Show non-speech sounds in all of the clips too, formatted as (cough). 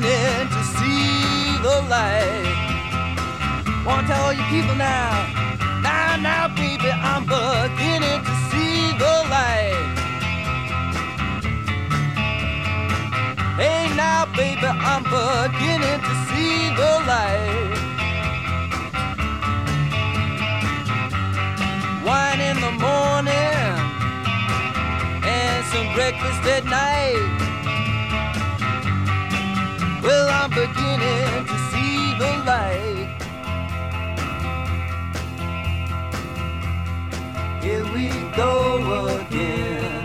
beginning to see the light. Want to tell all you people now, now, now, baby, I'm beginning to see the light. Hey, now, baby, I'm beginning to see the light. Wine in the morning and some breakfast at night. Well, I'm beginning to see the light. Here we go again,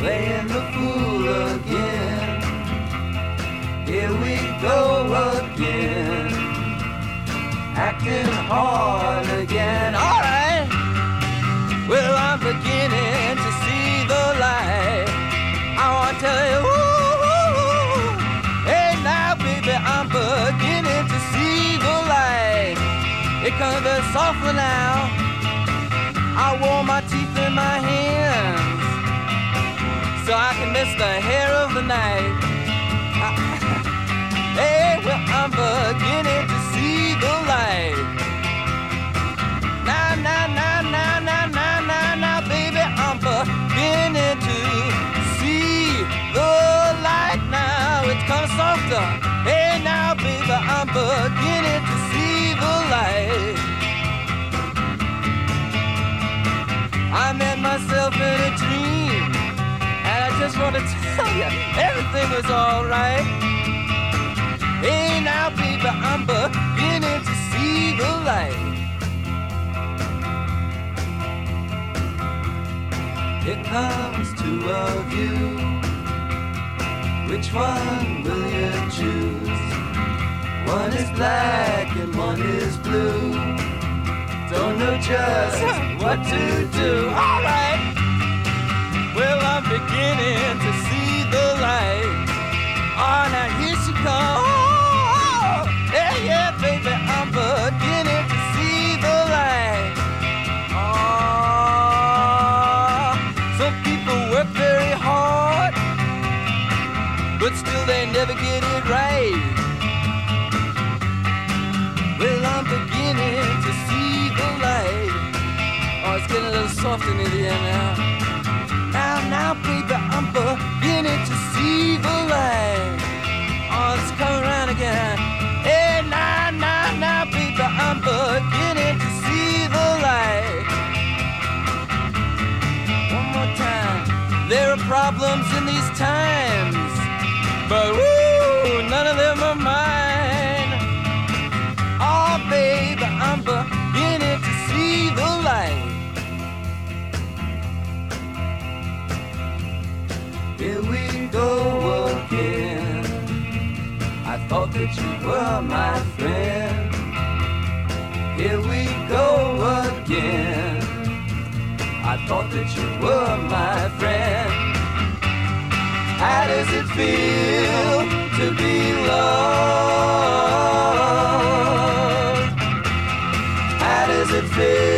playing the fool again. Here we go again, acting hard again. Alright, well, I'm beginning to see the light. I want to tell you, softly now. I wore my teeth in my hands so I can miss the hair of the night. (laughs) hey, well, I'm beginning to myself in a dream, and I just want to tell you, everything was alright. Hey, now, baby, I'm beginning to see the light. Here comes two of you. Which one will you choose? One is black and one is blue. Don't know just what to do. Alright. Well, I'm beginning to see the light. Oh, now here she comes. It's getting a little soft in the air now. Now, now, baby, I'm beginning to see the light. Oh, it's coming around again. Hey, now, now, now, baby, I'm beginning to see the light. One more time. There are problems in these times, but that you were my friend. Here we go again. I thought that you were my friend. How does it feel to be loved? How does it feel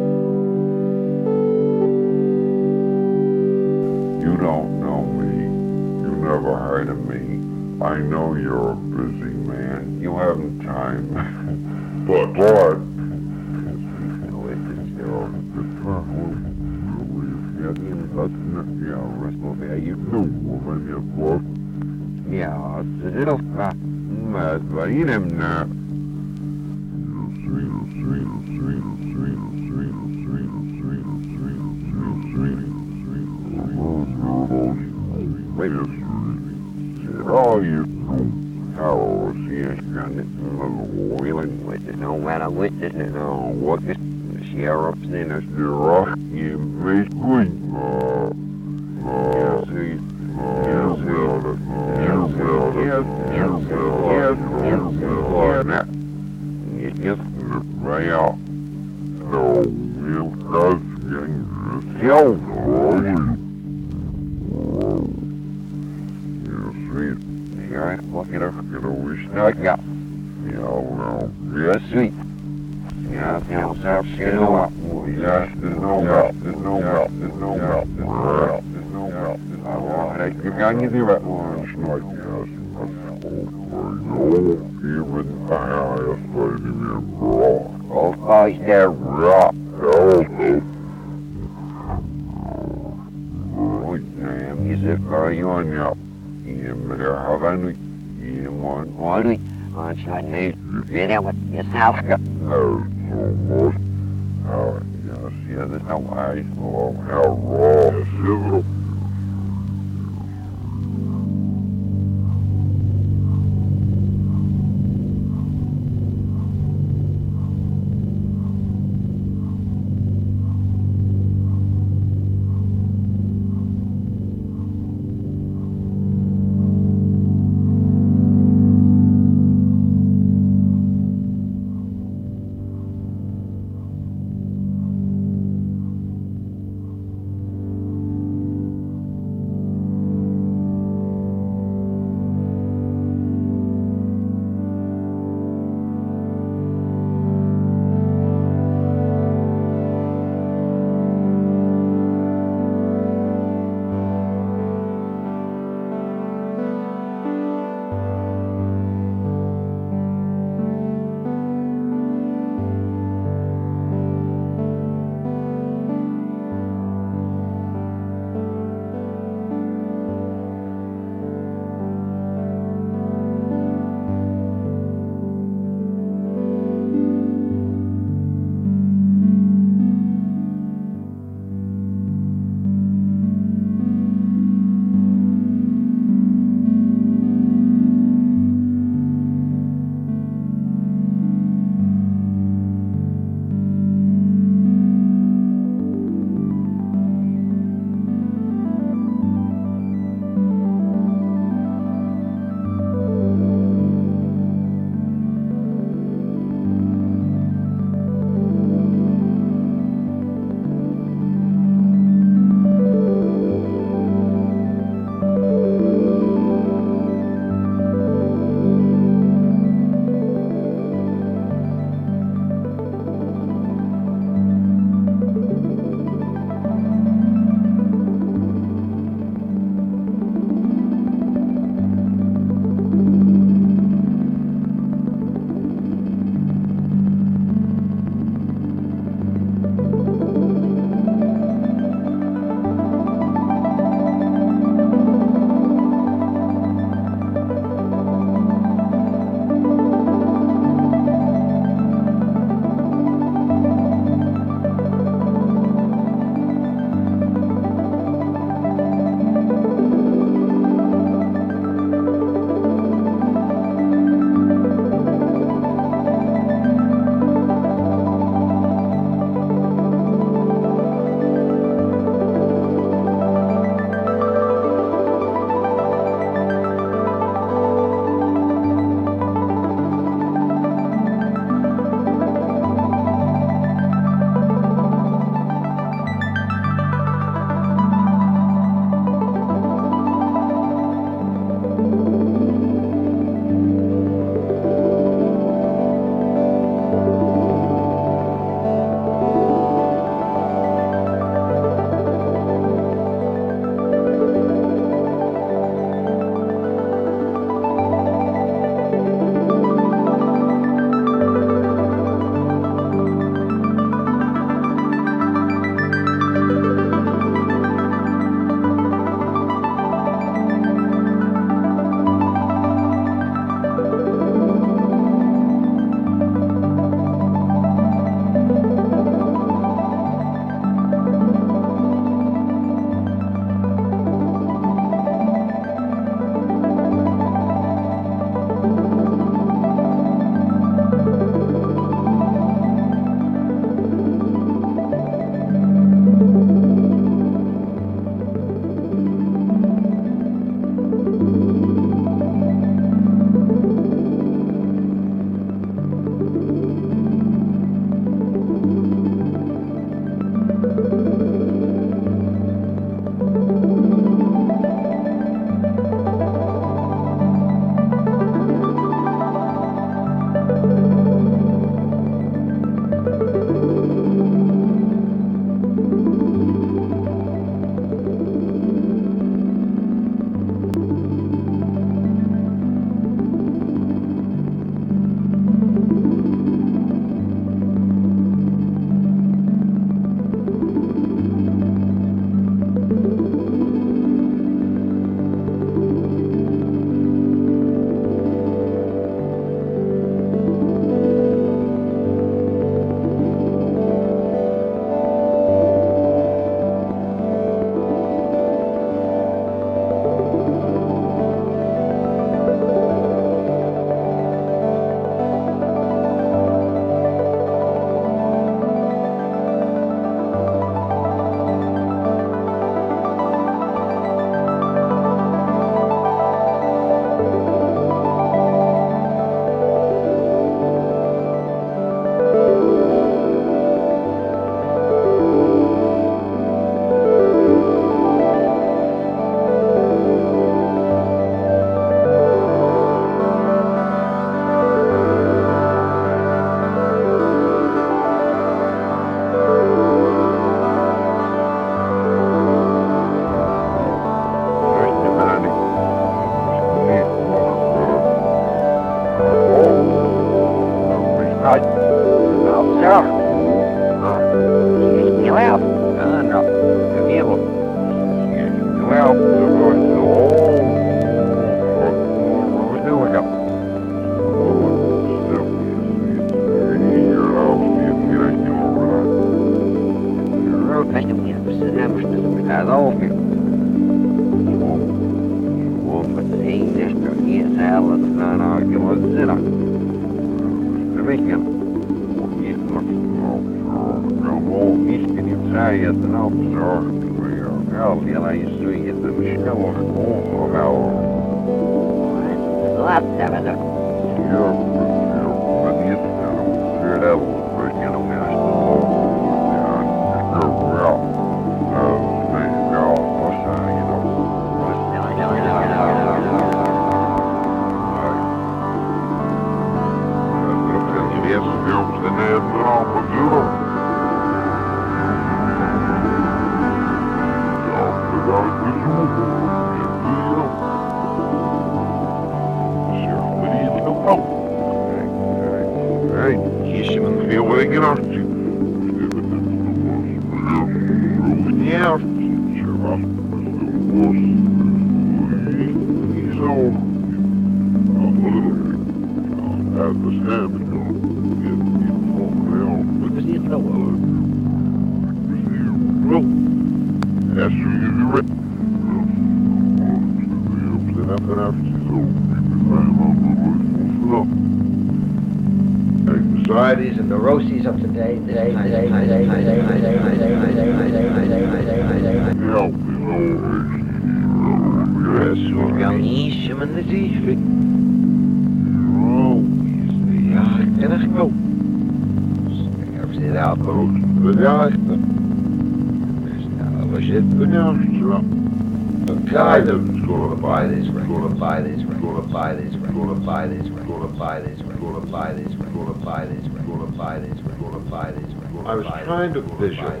this, gonna buy this, gonna buy this. I was trying to visualize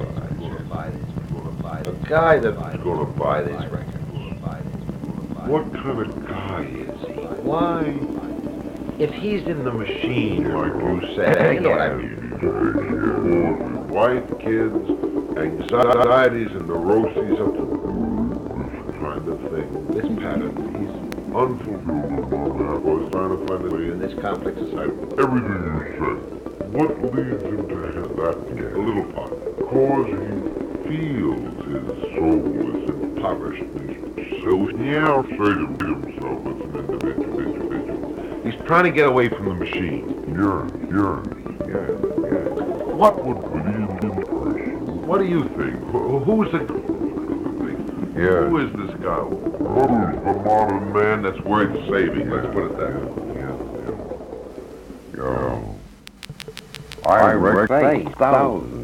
a guy that's gonna buy this record. What kind of guy is he? Why? If he's in the machine, like you said, You know what I mean. wife, kids, anxieties and neuroses of the kind of thing. This pattern, he's unfulfilled was trying to find a way in this complex society. Everything you said. What leads him to have that a little part? Cause he feels his soul is impoverished. He's so afraid of himself as an individual, individual. He's trying to get away from the machine. Yeah, yeah, yeah, yeah. What would lead him to What do you think? Who's the... Yeah. Who is this Uh, guy? Who's the modern man that's worth saving? Let's put it that way. Yeah. Yeah. Um, I reckon thousands.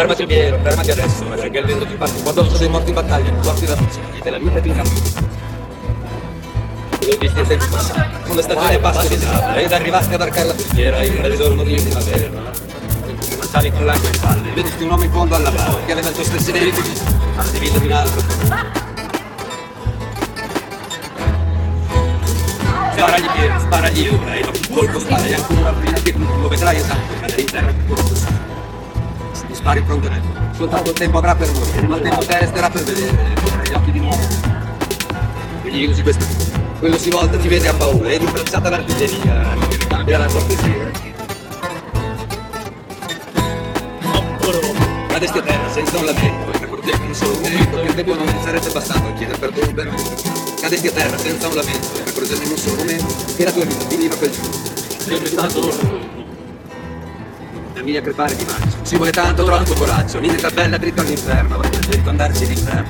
Fermati Piero, fermati adesso, perché il vento ti parte. Quando sono dei morti in battaglia, porti la musica, te la vita passare, con le stagioni passa di esatto, ed arrivasti a varcare la costiera in un giorno di primavera. Sali con l'acqua in spalle, vedisti un uomo in fondo alla barra, che aveva il tuo stesso identico, ma di vita di un altro. Sparagli sparagli ora, e dopo un colpo spari ancora prima che tu lo vedrai esatto, cadere in terra. Ti spari prontamente, soltanto il tempo avrà per morire, ma il tempo te resterà per vedere, gli occhi di nuovo. E gli usi questo, quello si volta ti vede a paura, ed imbracciata l'artiglieria, cambia la cortesia. Cadesti a terra senza un lamento, e per un solo momento, che il tempo non ti sarebbe bastato a chiedere perdono per me. Cadesti a terra senza un lamento, e in un solo momento, che la tua vita finiva quel giorno. Sempre stato la mia crepare di maggio. Ci vuole tanto, troppo coraggio. L'India bella dritto all'inferno, avrei preferito andarci all'inferno.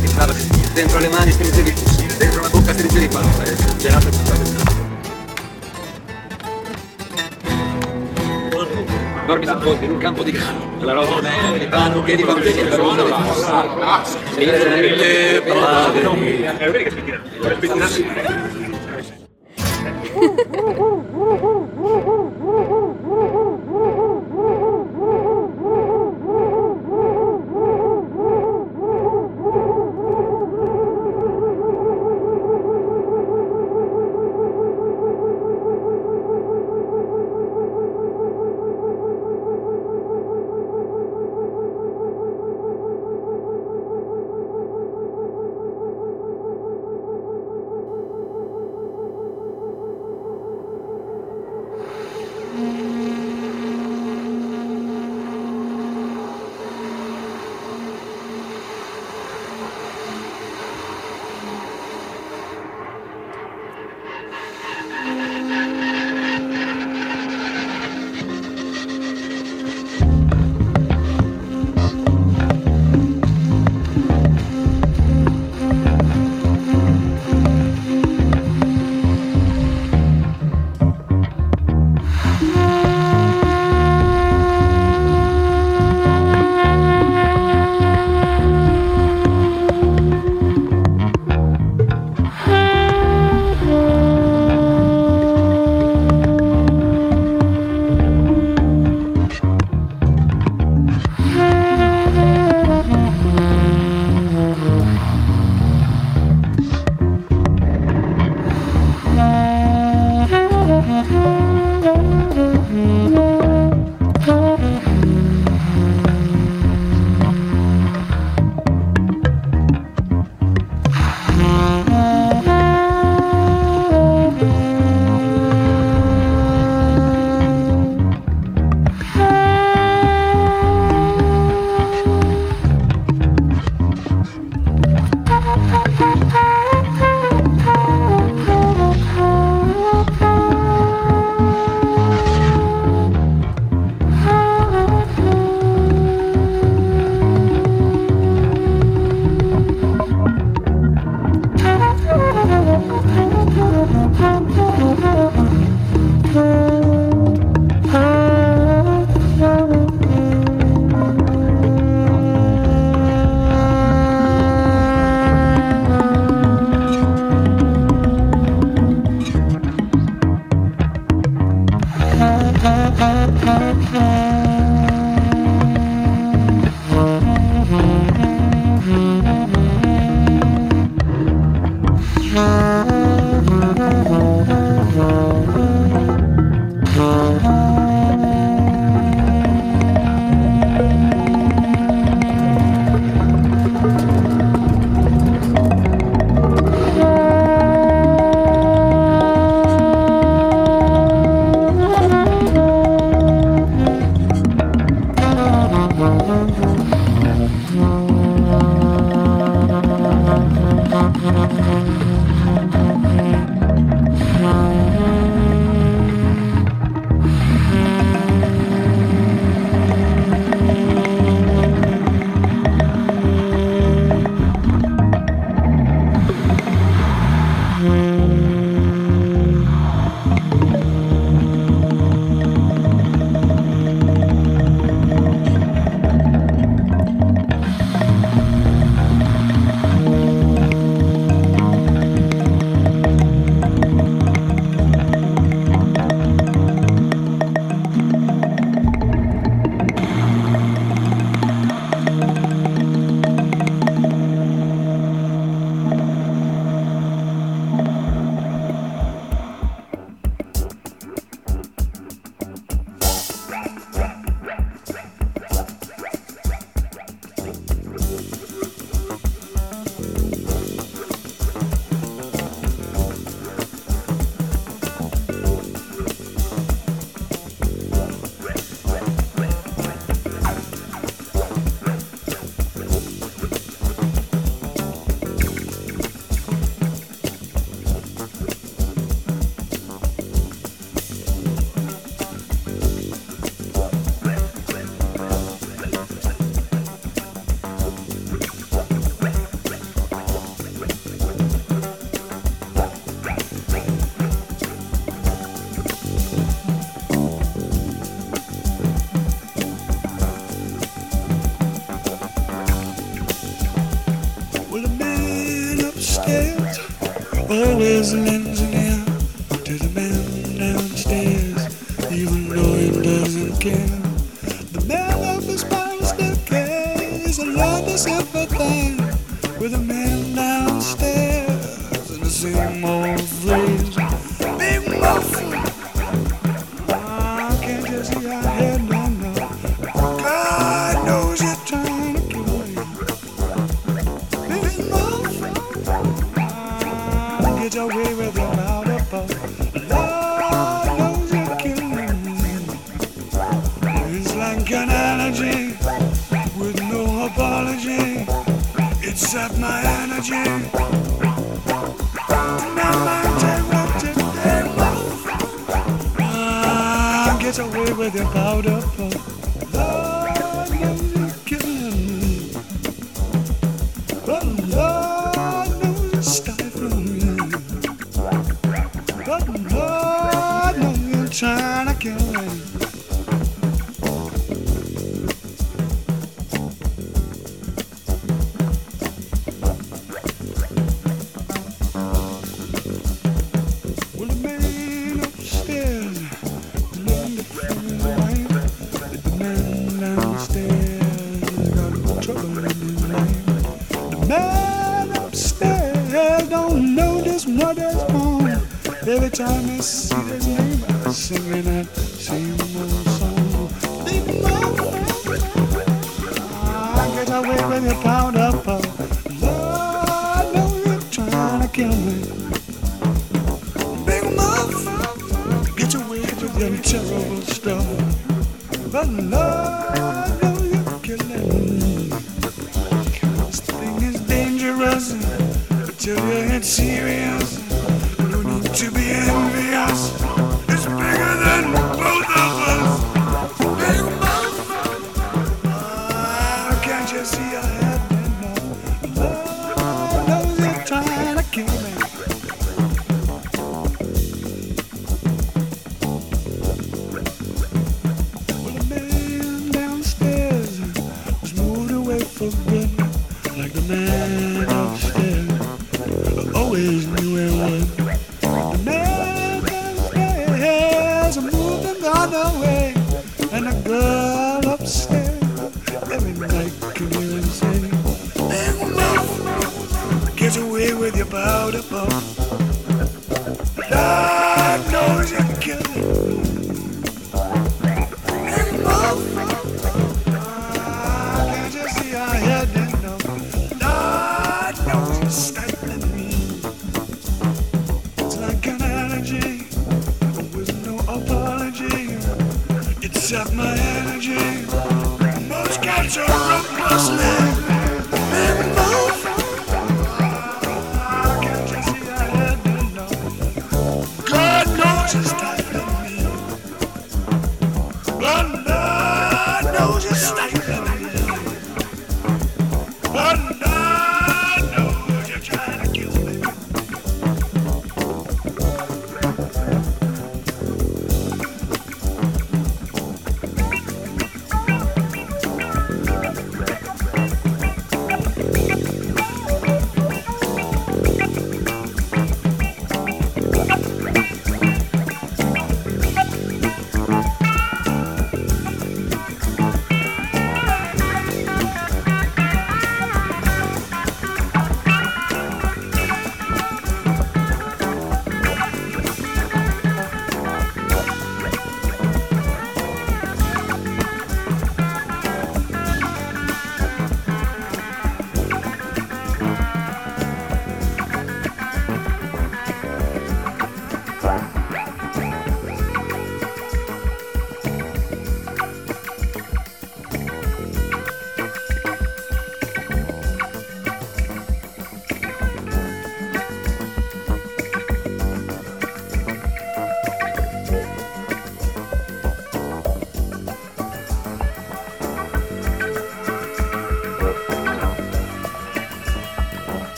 Ti stava dentro le mani stringevi i fucili, dentro la bocca stringevi parole, gelato e tutto. Dormi ponte in un campo di grano, la roba di panno che di bambini per una di fossa. Mille padri.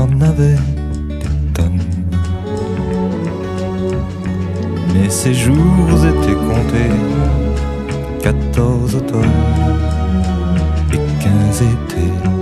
j'en avais des tonnes. Mais ces jours étaient comptés, 14 automnes et 15 étés.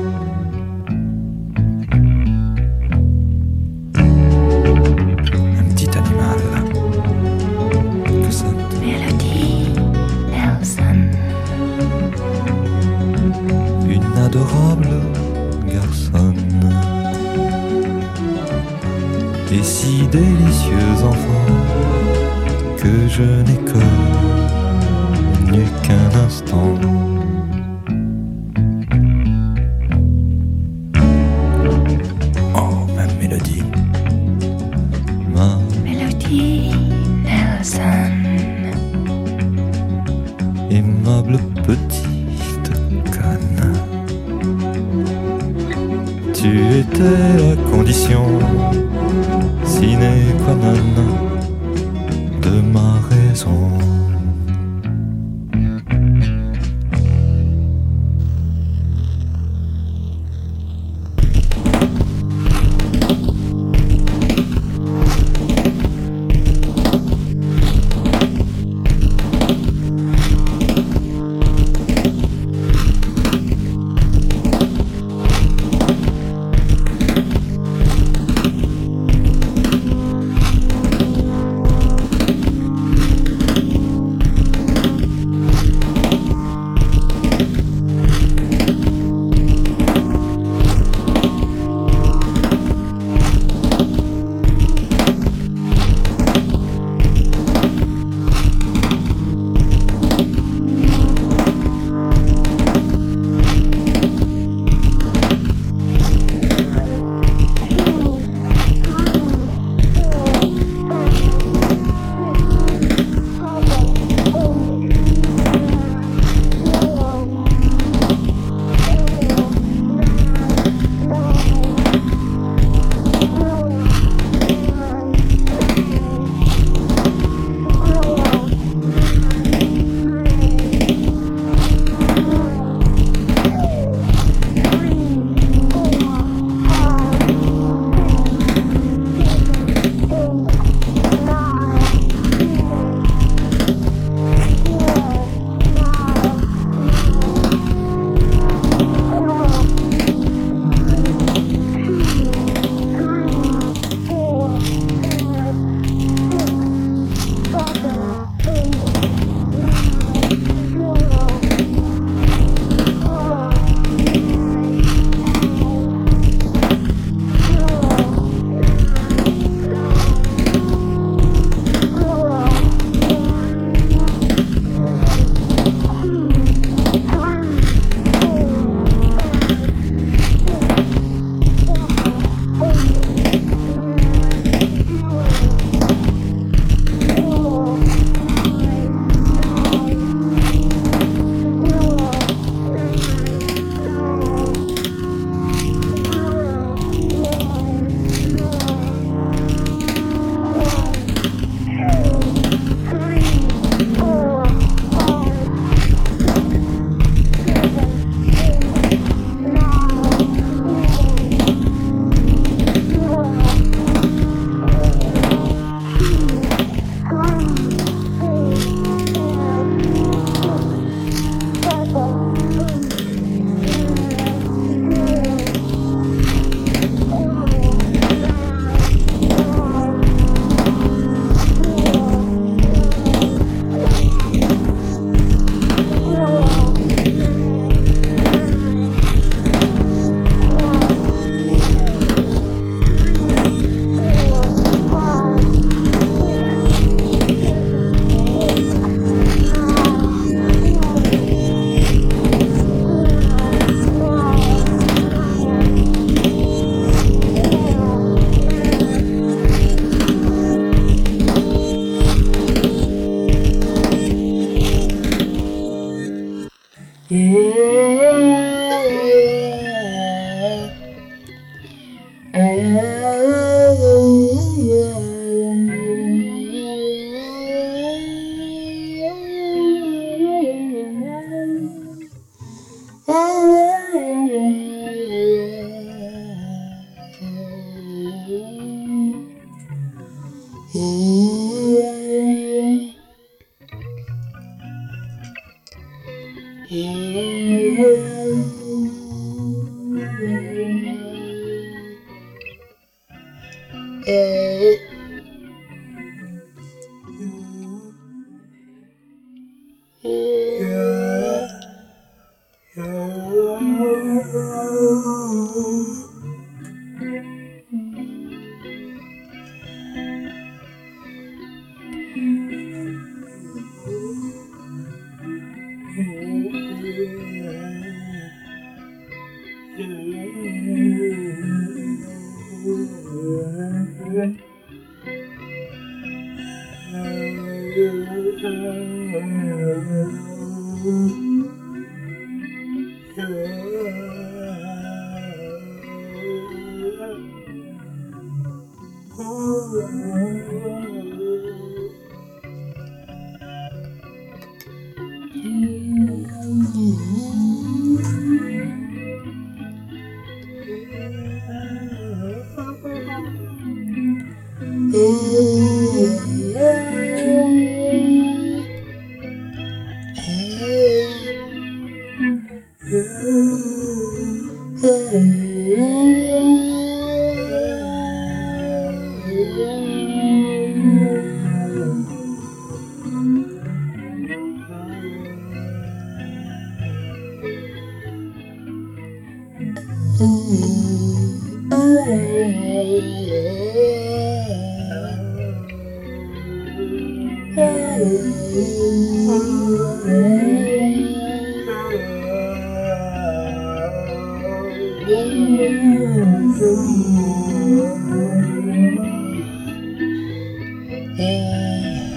Yeah.